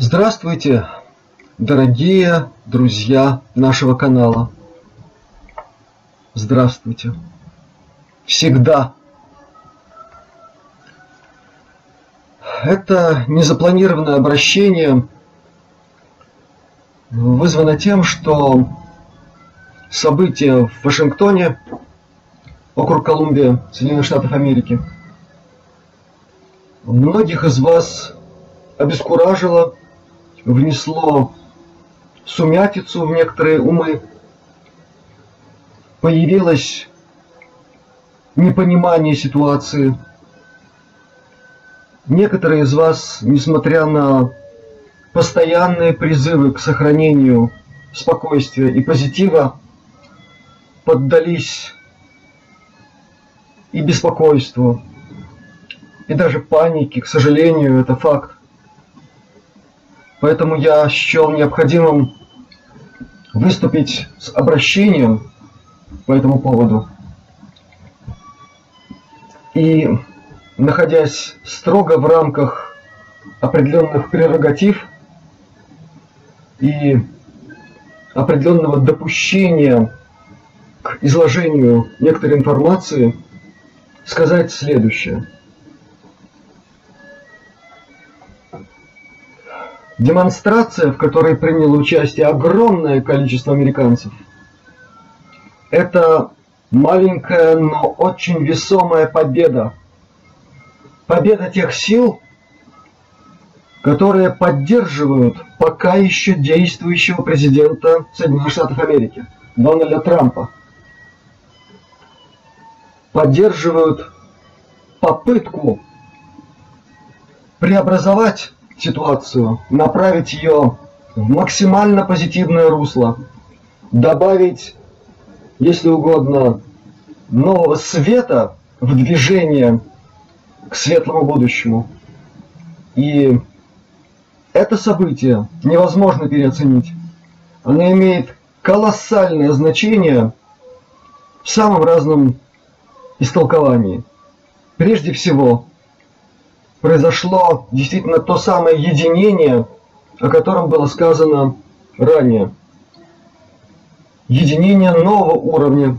Здравствуйте, дорогие друзья нашего канала. Здравствуйте. Всегда. Это незапланированное обращение вызвано тем, что события в Вашингтоне, округ Колумбия, Соединенных Штатов Америки, многих из вас обескуражило, внесло сумятицу в некоторые умы, появилось непонимание ситуации. Некоторые из вас, несмотря на постоянные призывы к сохранению спокойствия и позитива, поддались и беспокойству, и даже панике, к сожалению, это факт. Поэтому я счел необходимым выступить с обращением по этому поводу. И находясь строго в рамках определенных прерогатив и определенного допущения к изложению некоторой информации, сказать следующее – демонстрация, в которой приняло участие огромное количество американцев, это маленькая, но очень весомая победа. Победа тех сил, которые поддерживают пока еще действующего президента Соединенных Штатов Америки, Дональда Трампа. Поддерживают попытку преобразовать ситуацию, направить ее в максимально позитивное русло, добавить, если угодно, нового света в движение к светлому будущему. И это событие невозможно переоценить. Оно имеет колоссальное значение в самом разном истолковании. Прежде всего, произошло действительно то самое единение, о котором было сказано ранее. Единение нового уровня.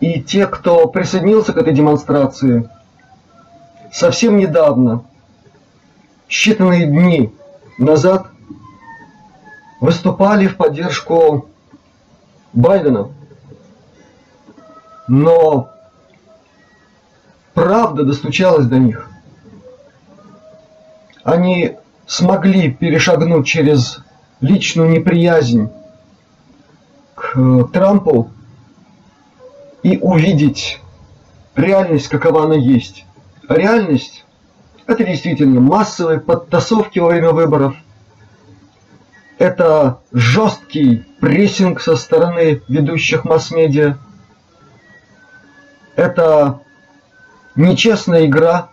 И те, кто присоединился к этой демонстрации, совсем недавно, считанные дни назад, выступали в поддержку Байдена. Но правда достучалась до них. Они смогли перешагнуть через личную неприязнь к э, Трампу и увидеть реальность, какова она есть. Реальность – это действительно массовые подтасовки во время выборов. Это жесткий прессинг со стороны ведущих масс-медиа. Это нечестная игра.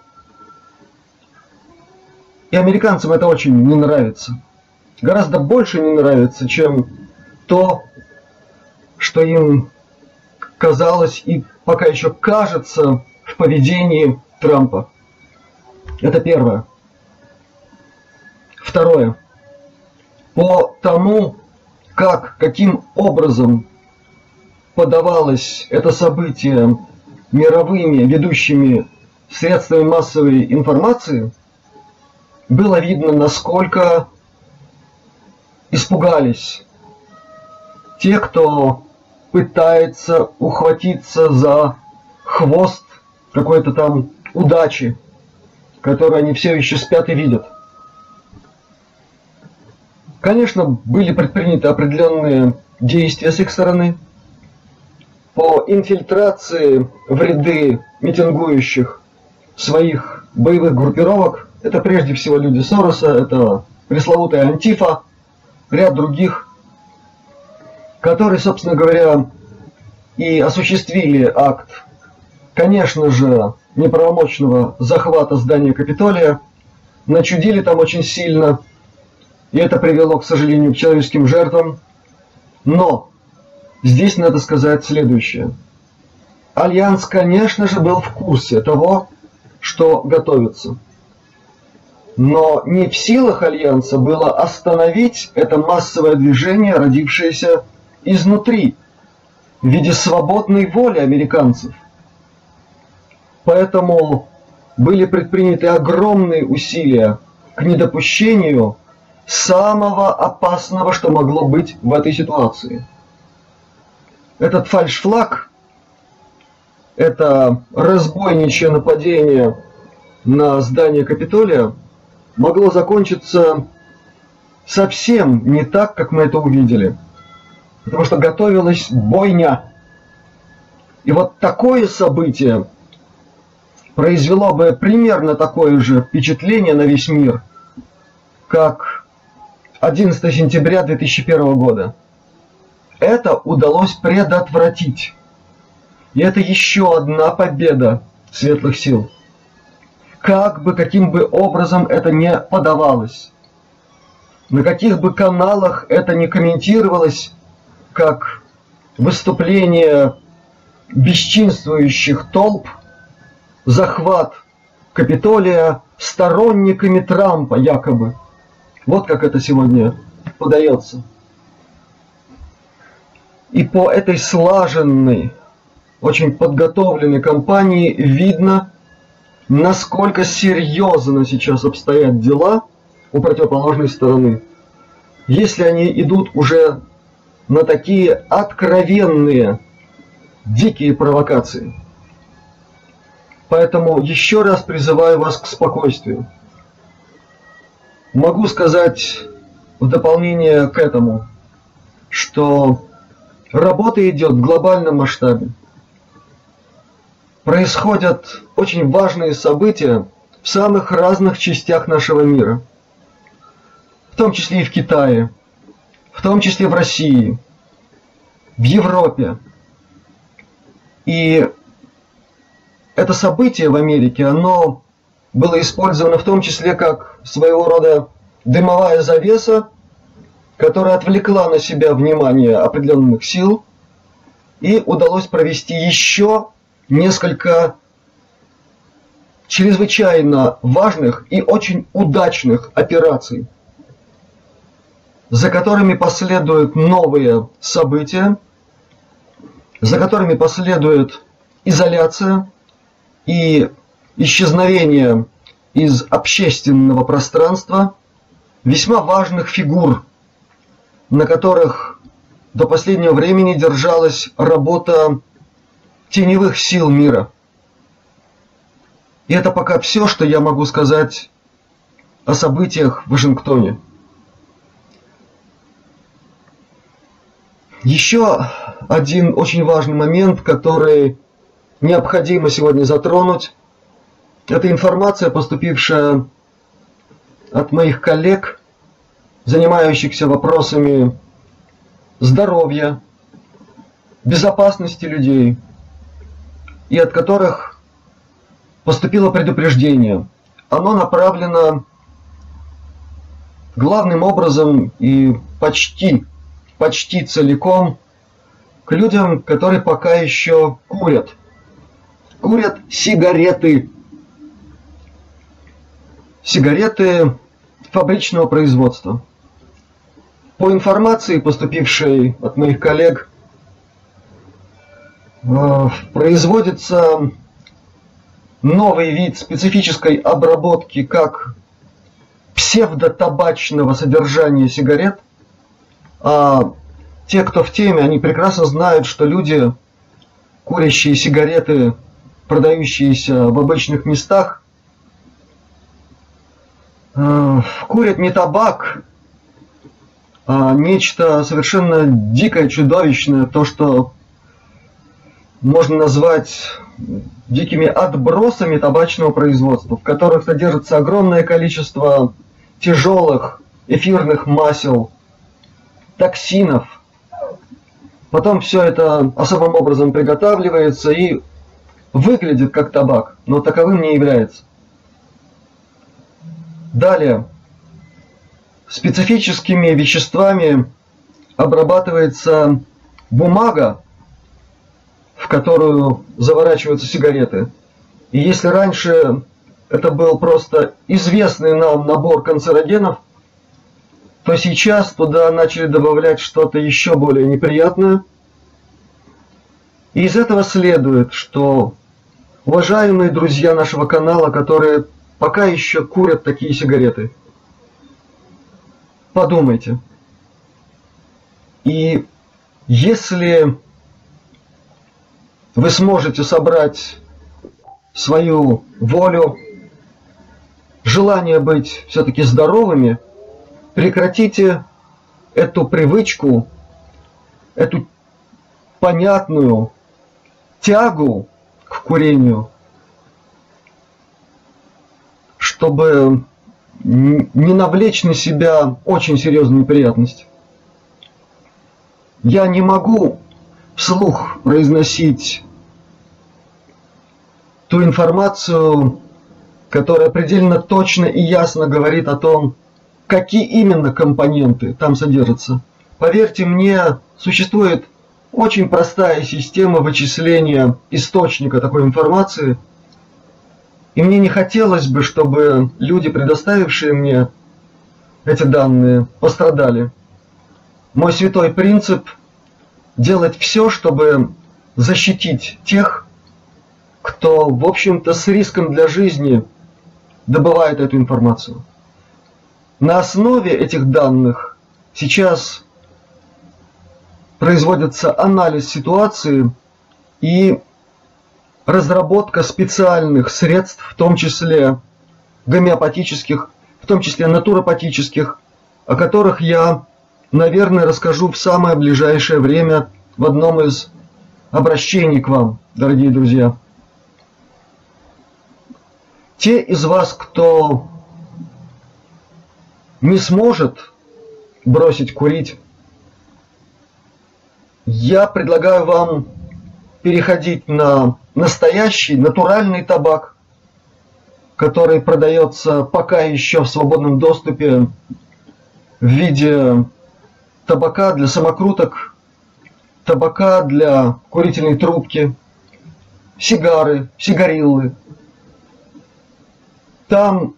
И американцам это очень не нравится. Гораздо больше не нравится, чем то, что им казалось и пока еще кажется в поведении Трампа. Это первое. Второе. По тому, как, каким образом подавалось это событие мировыми ведущими средствами массовой информации, было видно, насколько испугались те, кто пытается ухватиться за хвост какой-то там удачи, которую они все еще спят и видят. Конечно, были предприняты определенные действия с их стороны – по инфильтрации в ряды митингующих своих боевых группировок. Это прежде всего люди Сороса, это пресловутая Антифа, ряд других, которые, собственно говоря, и осуществили акт, конечно же, неправомочного захвата здания Капитолия, начудили там очень сильно, и это привело, к сожалению, к человеческим жертвам. Но Здесь надо сказать следующее. Альянс, конечно же, был в курсе того, что готовится. Но не в силах Альянса было остановить это массовое движение, родившееся изнутри, в виде свободной воли американцев. Поэтому были предприняты огромные усилия к недопущению самого опасного, что могло быть в этой ситуации. Этот фальшфлаг, это разбойничье нападение на здание Капитолия, могло закончиться совсем не так, как мы это увидели. Потому что готовилась бойня. И вот такое событие произвело бы примерно такое же впечатление на весь мир, как 11 сентября 2001 года. Это удалось предотвратить. И это еще одна победа светлых сил. Как бы, каким бы образом это не подавалось, на каких бы каналах это не комментировалось, как выступление бесчинствующих толп, захват Капитолия сторонниками Трампа якобы – вот как это сегодня подается. И по этой слаженной, очень подготовленной кампании видно, насколько серьезно сейчас обстоят дела у противоположной стороны. Если они идут уже на такие откровенные, дикие провокации. Поэтому еще раз призываю вас к спокойствию. Могу сказать в дополнение к этому, что работа идет в глобальном масштабе. Происходят очень важные события в самых разных частях нашего мира, в том числе и в Китае, в том числе в России, в Европе. И это событие в Америке, оно было использовано в том числе как своего рода дымовая завеса, которая отвлекла на себя внимание определенных сил, и удалось провести еще несколько чрезвычайно важных и очень удачных операций, за которыми последуют новые события, за которыми последует изоляция и исчезновение из общественного пространства весьма важных фигур, на которых до последнего времени держалась работа теневых сил мира. И это пока все, что я могу сказать о событиях в Вашингтоне. Еще один очень важный момент, который необходимо сегодня затронуть, это информация, поступившая от моих коллег, занимающихся вопросами здоровья, безопасности людей, и от которых поступило предупреждение. Оно направлено главным образом и почти, почти целиком к людям, которые пока еще курят. Курят сигареты сигареты фабричного производства. По информации, поступившей от моих коллег, э, производится новый вид специфической обработки как псевдотабачного содержания сигарет, а те, кто в теме, они прекрасно знают, что люди, курящие сигареты, продающиеся в обычных местах, Э, курят не табак, нечто совершенно дикое, чудовищное, то, что можно назвать дикими отбросами табачного производства, в которых содержится огромное количество тяжелых эфирных масел, токсинов. Потом все это особым образом приготавливается и выглядит как табак, но таковым не является. Далее. Специфическими веществами обрабатывается бумага, в которую заворачиваются сигареты. И если раньше это был просто известный нам набор канцерогенов, то сейчас туда начали добавлять что-то еще более неприятное. И из этого следует, что уважаемые друзья нашего канала, которые пока еще курят такие сигареты, подумайте. И если вы сможете собрать свою волю, желание быть все-таки здоровыми, прекратите эту привычку, эту понятную тягу к курению, чтобы не навлечь на себя очень серьезную неприятность. Я не могу вслух произносить ту информацию, которая предельно точно и ясно говорит о том, какие именно компоненты там содержатся. Поверьте мне, существует очень простая система вычисления источника такой информации, и мне не хотелось бы, чтобы люди, предоставившие мне эти данные, пострадали. Мой святой принцип – делать все, чтобы защитить тех, кто, в общем-то, с риском для жизни добывает эту информацию. На основе этих данных сейчас производится анализ ситуации и разработка специальных средств, в том числе гомеопатических, в том числе натуропатических, о которых я, наверное, расскажу в самое ближайшее время в одном из обращений к вам, дорогие друзья. Те из вас, кто не сможет бросить курить, я предлагаю вам переходить на настоящий натуральный табак, который продается пока еще в свободном доступе в виде табака для самокруток, табака для курительной трубки, сигары, сигариллы. Там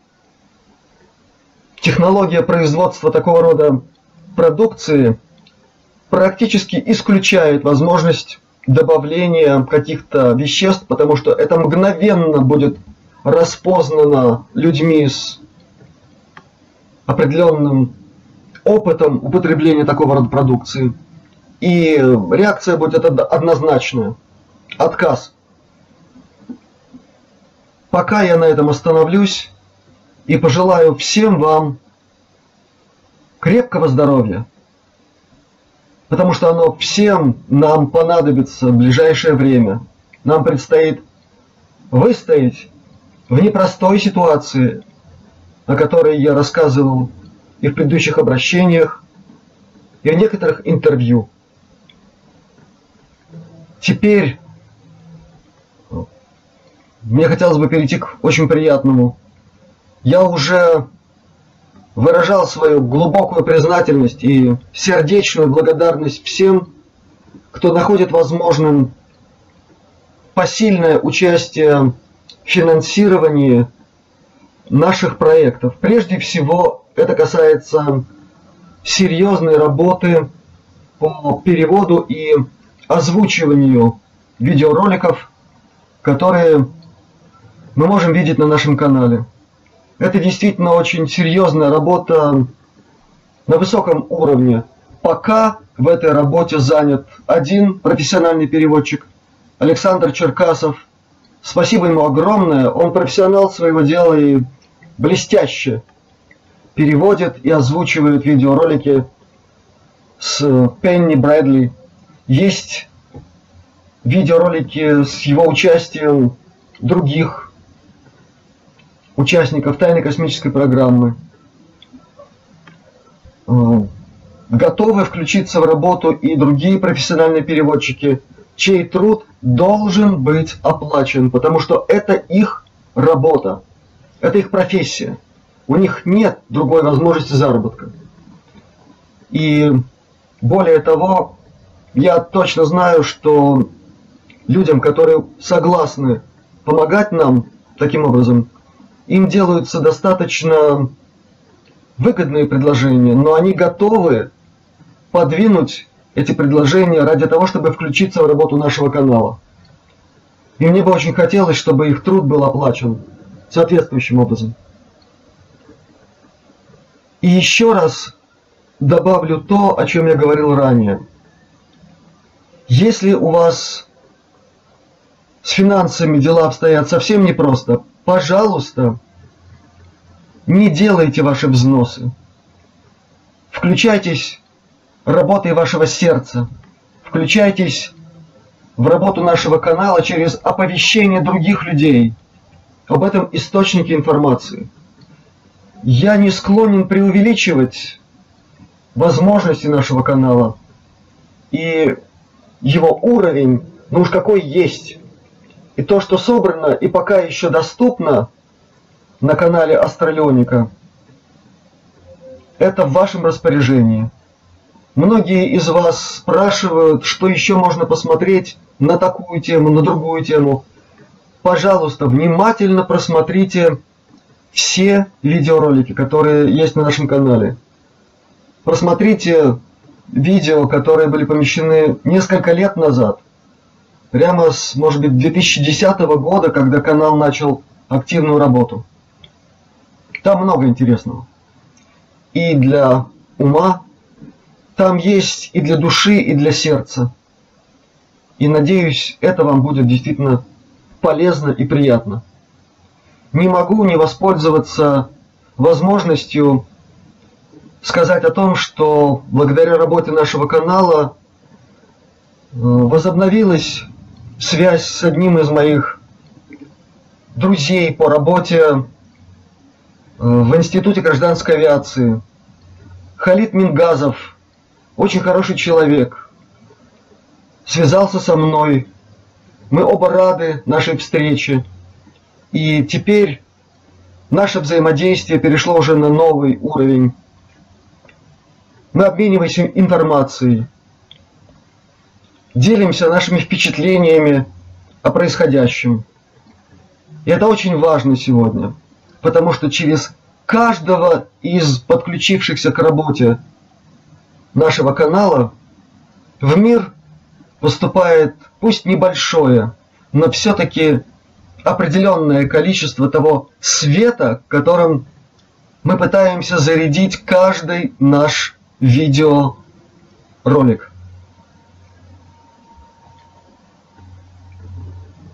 технология производства такого рода продукции практически исключает возможность добавления каких-то веществ, потому что это мгновенно будет распознано людьми с определенным опытом употребления такого рода продукции. И реакция будет однозначная. Отказ. Пока я на этом остановлюсь и пожелаю всем вам крепкого здоровья, потому что оно всем нам понадобится в ближайшее время. Нам предстоит выстоять в непростой ситуации, о которой я рассказывал и в предыдущих обращениях, и в некоторых интервью. Теперь мне хотелось бы перейти к очень приятному. Я уже выражал свою глубокую признательность и сердечную благодарность всем, кто находит возможным посильное участие в финансировании наших проектов. Прежде всего, это касается серьезной работы по переводу и озвучиванию видеороликов, которые мы можем видеть на нашем канале. Это действительно очень серьезная работа на высоком уровне. Пока в этой работе занят один профессиональный переводчик, Александр Черкасов. Спасибо ему огромное. Он профессионал своего дела и блестяще переводит и озвучивает видеоролики с Пенни Брэдли. Есть видеоролики с его участием других участников тайной космической программы э, готовы включиться в работу и другие профессиональные переводчики, чей труд должен быть оплачен, потому что это их работа, это их профессия. У них нет другой возможности заработка. И более того, я точно знаю, что людям, которые согласны помогать нам таким образом, им делаются достаточно выгодные предложения, но они готовы подвинуть эти предложения ради того, чтобы включиться в работу нашего канала. И мне бы очень хотелось, чтобы их труд был оплачен соответствующим образом. И еще раз добавлю то, о чем я говорил ранее. Если у вас с финансами дела обстоят совсем непросто, пожалуйста, не делайте ваши взносы. Включайтесь работой вашего сердца. Включайтесь в работу нашего канала через оповещение других людей об этом источнике информации. Я не склонен преувеличивать возможности нашего канала и его уровень, ну уж какой есть. И то, что собрано и пока еще доступно на канале Астралионика, это в вашем распоряжении. Многие из вас спрашивают, что еще можно посмотреть на такую тему, на другую тему. Пожалуйста, внимательно просмотрите все видеоролики, которые есть на нашем канале. Просмотрите видео, которые были помещены несколько лет назад. Прямо с, может быть, 2010 года, когда канал начал активную работу. Там много интересного. И для ума, там есть и для души, и для сердца. И надеюсь, это вам будет действительно полезно и приятно. Не могу не воспользоваться возможностью сказать о том, что благодаря работе нашего канала э, возобновилась связь с одним из моих друзей по работе э, в Институте гражданской авиации. Халид Мингазов, очень хороший человек, связался со мной. Мы оба рады нашей встрече. И теперь наше взаимодействие перешло уже на новый уровень. Мы обмениваемся информацией, делимся нашими впечатлениями о происходящем. И это очень важно сегодня, потому что через каждого из подключившихся к работе нашего канала в мир поступает, пусть небольшое, но все-таки определенное количество того света, которым мы пытаемся зарядить каждый наш видеоролик.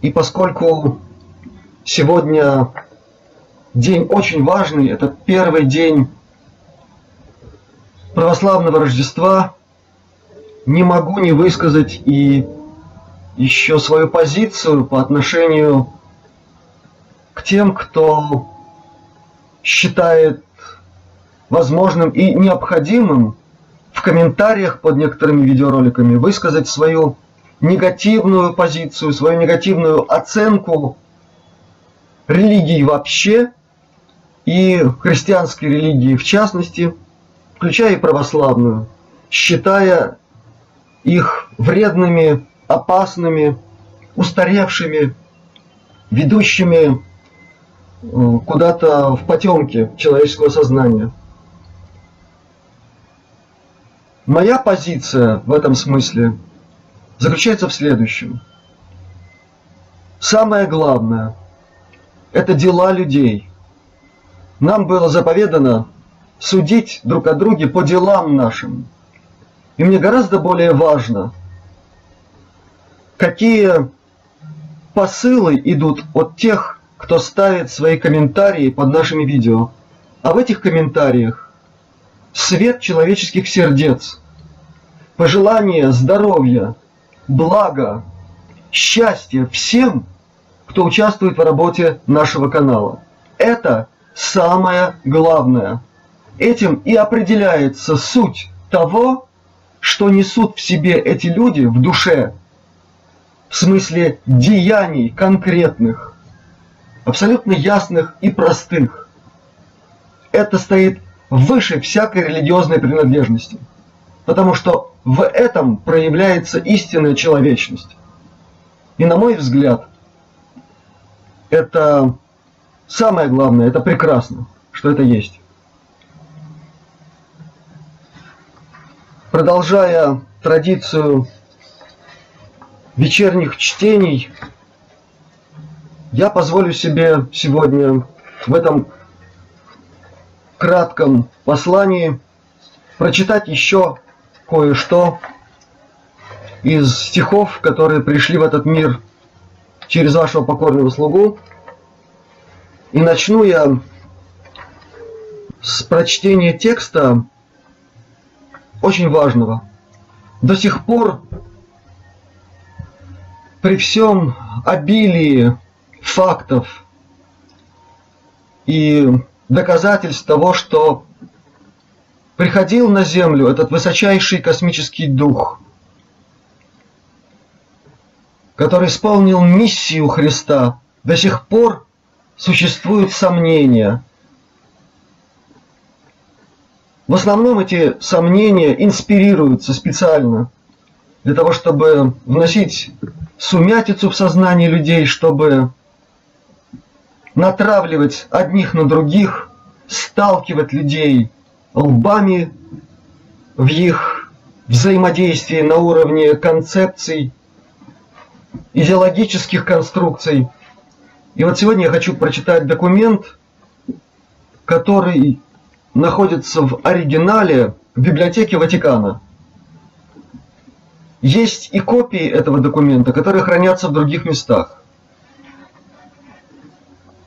И поскольку сегодня день очень важный, это первый день православного Рождества, не могу не высказать и еще свою позицию по отношению к тем, кто считает возможным и необходимым в комментариях под некоторыми видеороликами высказать свою негативную позицию, свою негативную оценку религии вообще и христианской религии в частности, включая и православную, считая их вредными, опасными, устаревшими, ведущими э, куда-то в потемки человеческого сознания. Моя позиция в этом смысле заключается в следующем. Самое главное – это дела людей. Нам было заповедано судить друг о друге по делам нашим – и мне гораздо более важно, какие посылы идут от тех, кто ставит свои комментарии под нашими видео. А в этих комментариях свет человеческих сердец, пожелание здоровья, блага, счастья всем, кто участвует в работе нашего канала. Это самое главное. Этим и определяется суть того, что несут в себе эти люди в душе, в смысле деяний конкретных, абсолютно ясных и простых. Это стоит выше всякой религиозной принадлежности, потому что в этом проявляется истинная человечность. И на мой взгляд, это самое главное, это прекрасно, что это есть. Продолжая традицию вечерних чтений, я позволю себе сегодня в этом кратком послании прочитать еще кое-что из стихов, которые пришли в этот мир через вашего покорного слугу. И начну я с прочтения текста очень важного. До сих пор при всем обилии фактов и доказательств того, что приходил на Землю этот высочайший космический дух, который исполнил миссию Христа, до сих пор существуют сомнения. В основном эти сомнения инспирируются специально для того, чтобы вносить сумятицу в сознание людей, чтобы натравливать одних на других, сталкивать людей лбами в их взаимодействии на уровне концепций, идеологических конструкций. И вот сегодня я хочу прочитать документ, который находится в оригинале в библиотеке Ватикана. Есть и копии этого документа, которые хранятся в других местах.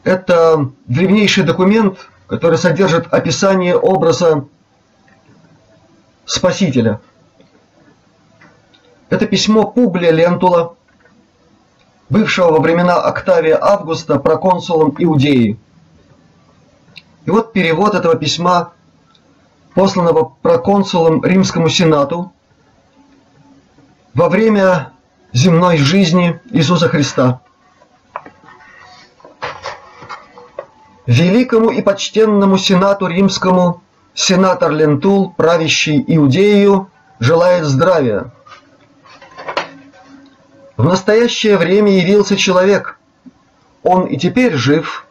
Это древнейший документ, который содержит описание образа Спасителя. Это письмо Публия Лентула, бывшего во времена Октавия Августа проконсулом Иудеи. И вот перевод этого письма, посланного проконсулом Римскому Сенату во время земной жизни Иисуса Христа. Великому и почтенному Сенату Римскому сенатор Лентул, правящий Иудею, желает здравия. В настоящее время явился человек. Он и теперь жив,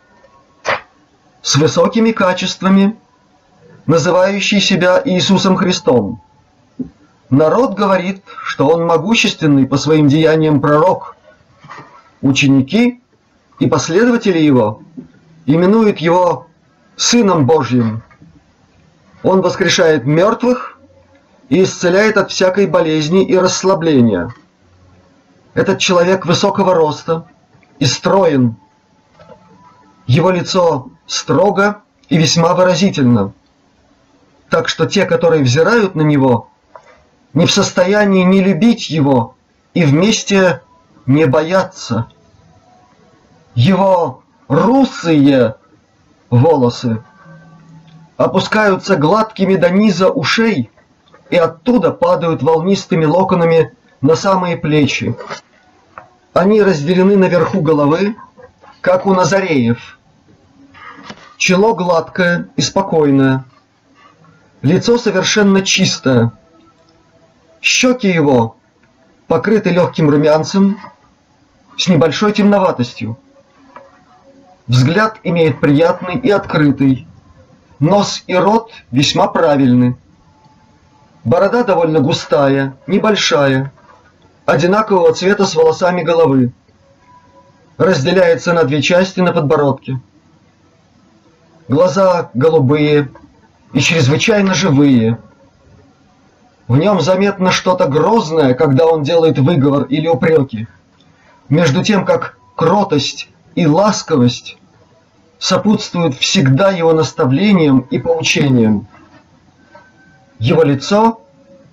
с высокими качествами, называющий себя Иисусом Христом. Народ говорит, что он могущественный по своим деяниям пророк. Ученики и последователи его именуют его Сыном Божьим. Он воскрешает мертвых и исцеляет от всякой болезни и расслабления. Этот человек высокого роста и строен. Его лицо строго и весьма выразительно. Так что те, которые взирают на него, не в состоянии не любить его и вместе не бояться. Его русые волосы опускаются гладкими до низа ушей и оттуда падают волнистыми локонами на самые плечи. Они разделены наверху головы, как у назареев. Чело гладкое и спокойное. Лицо совершенно чистое. Щеки его покрыты легким румянцем с небольшой темноватостью. Взгляд имеет приятный и открытый. Нос и рот весьма правильны. Борода довольно густая, небольшая, одинакового цвета с волосами головы. Разделяется на две части на подбородке. Глаза голубые и чрезвычайно живые. В нем заметно что-то грозное, когда он делает выговор или упреки. Между тем, как кротость и ласковость сопутствуют всегда его наставлениям и поучениям. Его лицо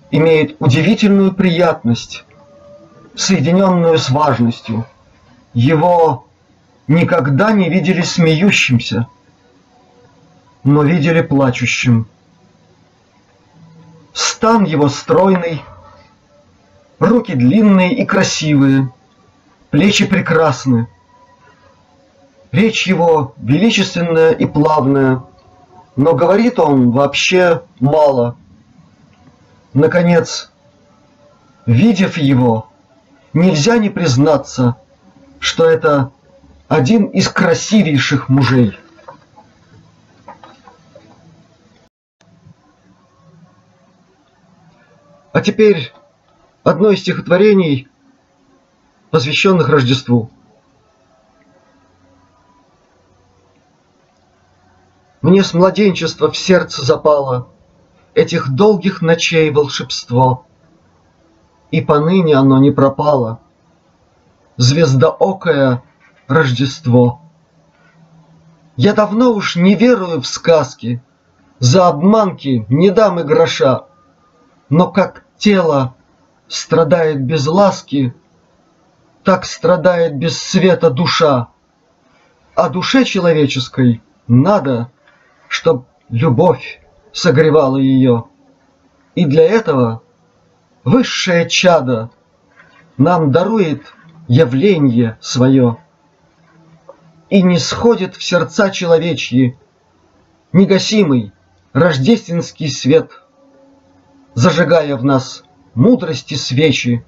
имеет удивительную приятность, соединенную с важностью. Его никогда не видели смеющимся, но видели плачущим. Стан его стройный, руки длинные и красивые, плечи прекрасны, Речь его величественная и плавная, но говорит он вообще мало. Наконец, видев его, нельзя не признаться, что это один из красивейших мужей. А теперь одно из стихотворений, посвященных Рождеству. Мне с младенчества в сердце запало Этих долгих ночей волшебство, И поныне оно не пропало. Звездоокое Рождество. Я давно уж не верую в сказки, За обманки не дам и гроша, Но как тело страдает без ласки, Так страдает без света душа. А душе человеческой надо — чтоб любовь согревала ее. И для этого высшее чадо нам дарует явление свое. И не сходит в сердца человечьи негасимый рождественский свет, зажигая в нас мудрости свечи,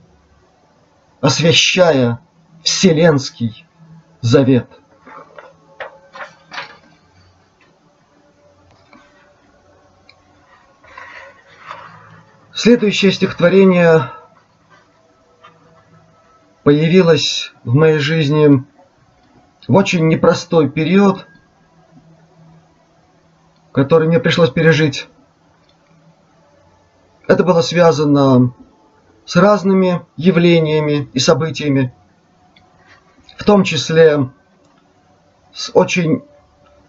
освящая вселенский завет. Следующее стихотворение появилось в моей жизни в очень непростой период, который мне пришлось пережить. Это было связано с разными явлениями и событиями, в том числе с очень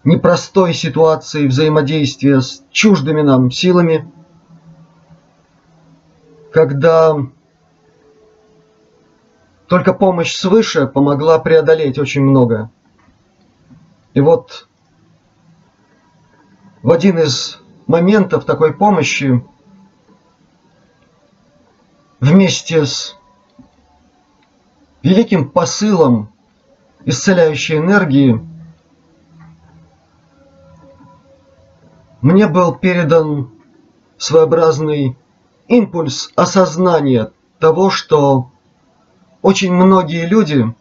непростой ситуацией взаимодействия с чуждыми нам силами – когда только помощь свыше помогла преодолеть очень много. И вот в один из моментов такой помощи вместе с великим посылом исцеляющей энергии мне был передан своеобразный импульс осознания того, что очень многие люди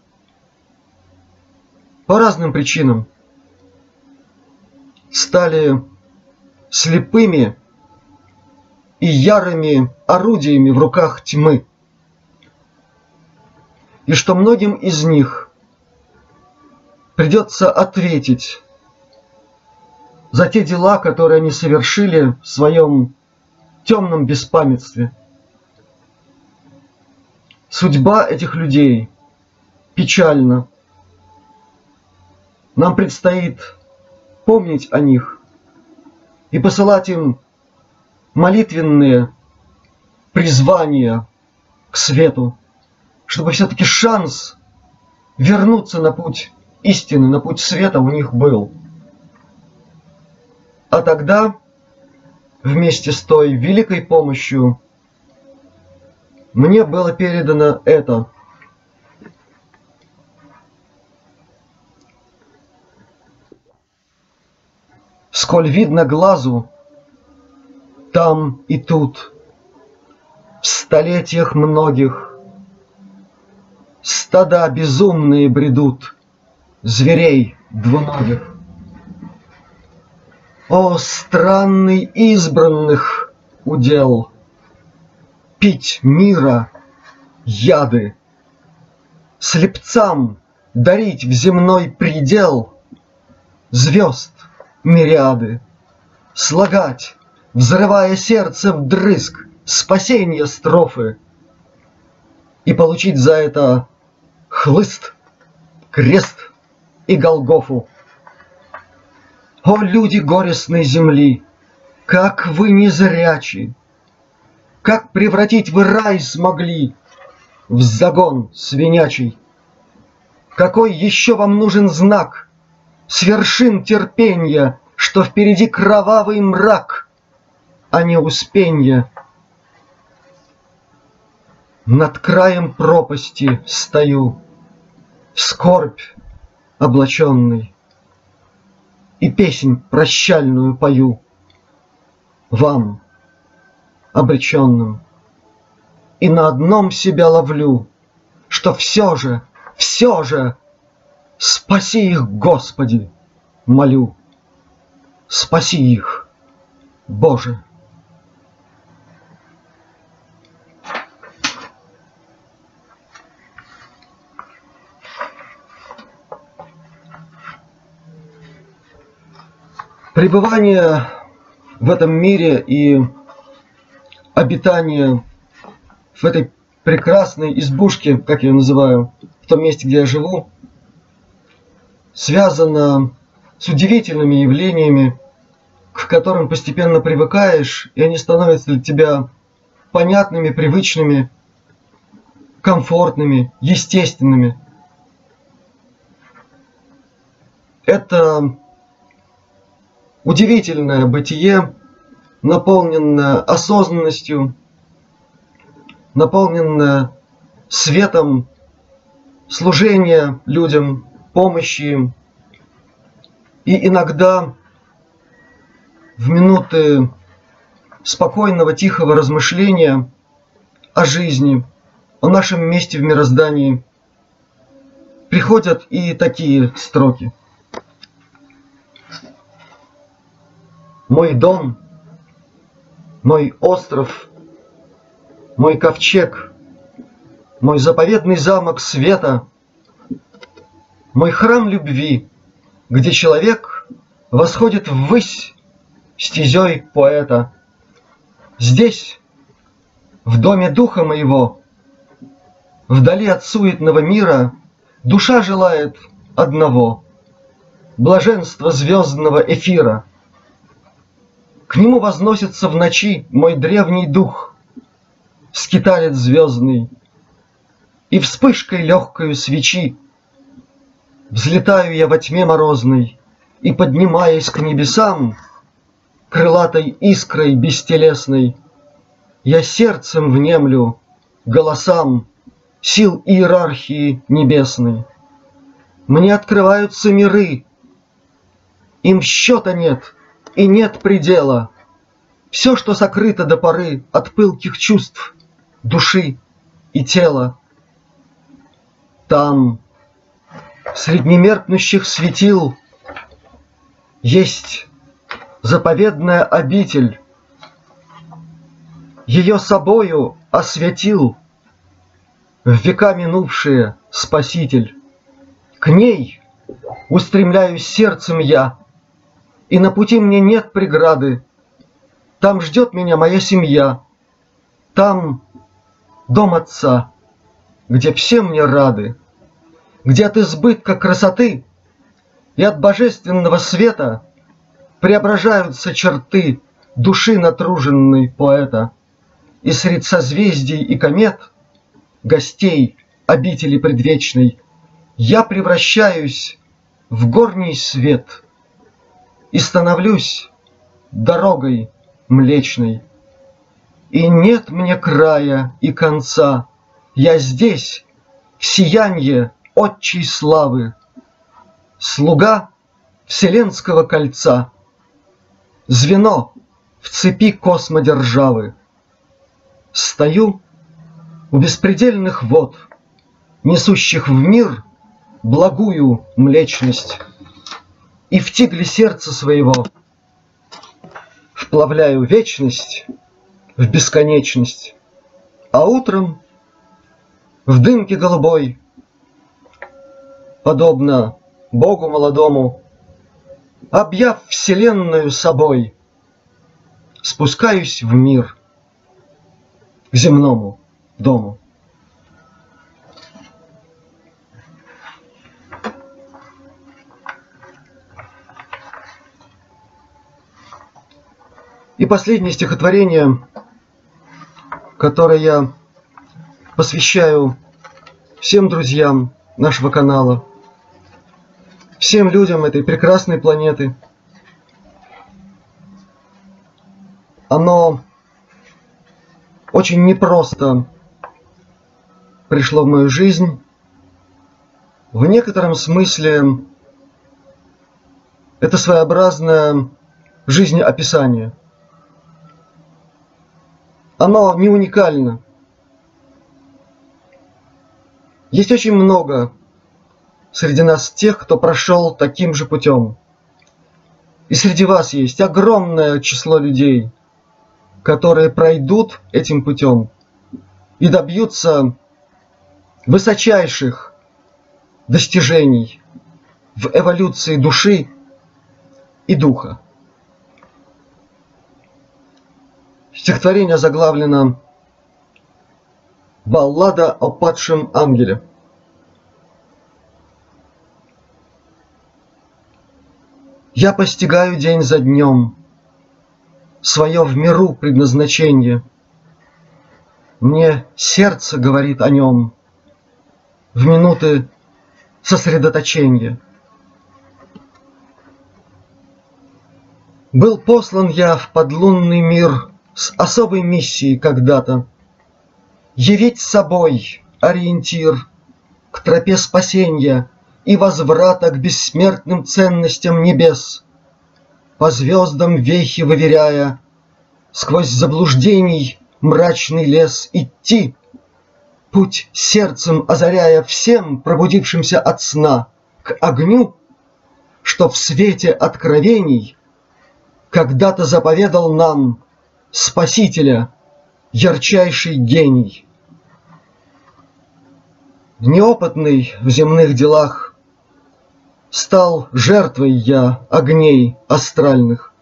по разным причинам стали слепыми и ярыми орудиями в руках тьмы. И что многим из них придется ответить за те дела, которые они совершили в своем темном беспамятстве. Судьба этих людей печальна. Нам предстоит помнить о них и посылать им молитвенные призвания к свету, чтобы все-таки шанс вернуться на путь истины, на путь света у них был. А тогда вместе с той великой помощью мне было передано это. Сколь видно глазу, там и тут, в столетиях многих, стада безумные бредут, зверей двуногих. О, странный избранных удел! Пить мира яды, Слепцам дарить в земной предел Звезд мириады, Слагать, взрывая сердце вдрызг, Спасенье строфы, И получить за это хлыст, крест и Голгофу. О, люди горестной земли, как вы незрячи! Как превратить вы рай смогли в загон свинячий? Какой еще вам нужен знак с вершин терпенья, Что впереди кровавый мрак, а не успенье? Над краем пропасти стою, скорбь облаченный, и песнь прощальную пою Вам, обреченным, и на одном себя ловлю, Что все же, все же Спаси их, Господи, молю, спаси их, Боже. Пребывание в этом мире и обитание в этой прекрасной избушке, как я ее называю, в том месте, где я живу, связано с удивительными явлениями, к которым постепенно привыкаешь, и они становятся для тебя понятными, привычными, комфортными, естественными. Это удивительное бытие, наполненное осознанностью, наполненное светом служения людям, помощи им. И иногда в минуты спокойного, тихого размышления о жизни, о нашем месте в мироздании приходят и такие строки. Мой дом, мой остров, мой ковчег, мой заповедный замок света – мой храм любви, где человек восходит ввысь стезей поэта. Здесь, в доме духа моего, вдали от суетного мира, душа желает одного — блаженства звездного эфира. К нему возносится в ночи мой древний дух, скиталец звездный, и вспышкой легкою свечи Взлетаю я во тьме морозной, И, поднимаясь к небесам, Крылатой искрой бестелесной, Я сердцем внемлю голосам Сил иерархии небесной. Мне открываются миры, Им счета нет и нет предела. Все, что сокрыто до поры От пылких чувств, души и тела. Там среди меркнущих светил Есть заповедная обитель. Ее собою осветил В века минувшие Спаситель. К ней устремляюсь сердцем я, И на пути мне нет преграды. Там ждет меня моя семья, Там дом отца, где все мне рады. Где от избытка красоты и от божественного света преображаются черты души натруженной поэта, и средь созвездий и комет, гостей обители предвечной, я превращаюсь в горний свет и становлюсь дорогой млечной. И нет мне края и конца, я здесь, сиянье отчей славы, Слуга Вселенского кольца, Звено в цепи космодержавы. Стою у беспредельных вод, Несущих в мир благую млечность, И в тигле сердца своего Вплавляю вечность в бесконечность, А утром в дымке голубой подобно Богу молодому, Объяв вселенную собой, Спускаюсь в мир, к земному дому. И последнее стихотворение, которое я посвящаю всем друзьям нашего канала – всем людям этой прекрасной планеты. Оно очень непросто пришло в мою жизнь. В некотором смысле это своеобразное жизнеописание. Оно не уникально. Есть очень много среди нас тех, кто прошел таким же путем. И среди вас есть огромное число людей, которые пройдут этим путем и добьются высочайших достижений в эволюции души и духа. Стихотворение заглавлено «Баллада о падшем ангеле». Я постигаю день за днем Свое в миру предназначение. Мне сердце говорит о нем В минуты сосредоточения. Был послан я в подлунный мир С особой миссией когда-то. Явить собой ориентир К тропе спасения — и возврата к бессмертным ценностям небес, По звездам вехи выверяя, сквозь заблуждений мрачный лес идти, Путь сердцем озаряя всем пробудившимся от сна К огню, что в свете откровений Когда-то заповедал нам Спасителя, ярчайший гений. Неопытный в земных делах Стал жертвой я огней астральных.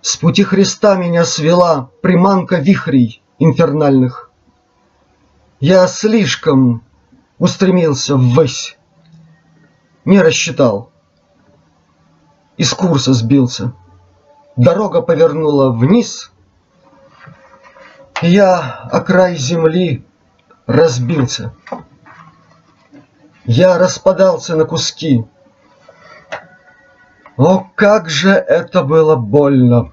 С пути Христа меня свела приманка вихрей инфернальных. Я слишком устремился ввысь, не рассчитал, из курса сбился. Дорога повернула вниз, я о край земли разбился. Я распадался на куски. О, как же это было больно!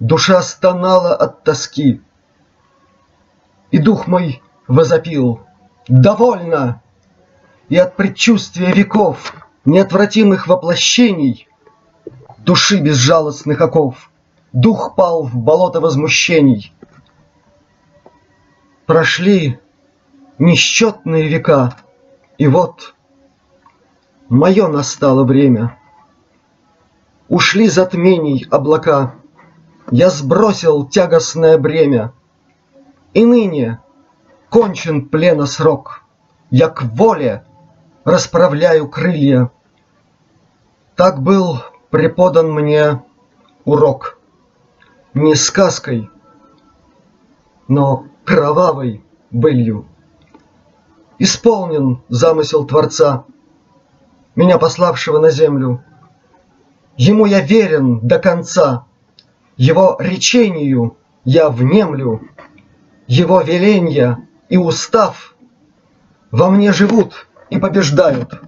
Душа стонала от тоски, И дух мой возопил «Довольно!» И от предчувствия веков, Неотвратимых воплощений, Души безжалостных оков, Дух пал в болото возмущений. Прошли несчетные века. И вот мое настало время. Ушли затмений облака, Я сбросил тягостное бремя. И ныне кончен плена срок, Я к воле расправляю крылья. Так был преподан мне урок. Не сказкой, но кровавой былью исполнен замысел Творца, меня пославшего на землю. Ему я верен до конца, его речению я внемлю, его веленья и устав во мне живут и побеждают.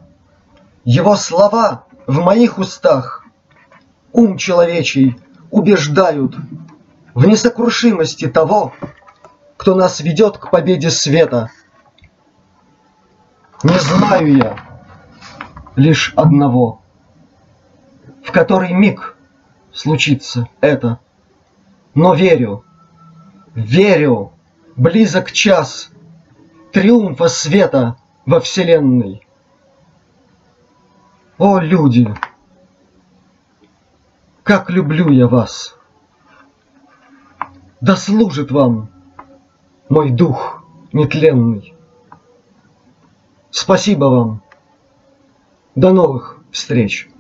Его слова в моих устах ум человечий убеждают в несокрушимости того, кто нас ведет к победе света – не знаю я лишь одного, В который миг случится это. Но верю, верю, близок час Триумфа света во Вселенной. О, люди, как люблю я вас! Да служит вам мой дух нетленный. Спасибо вам. До новых встреч.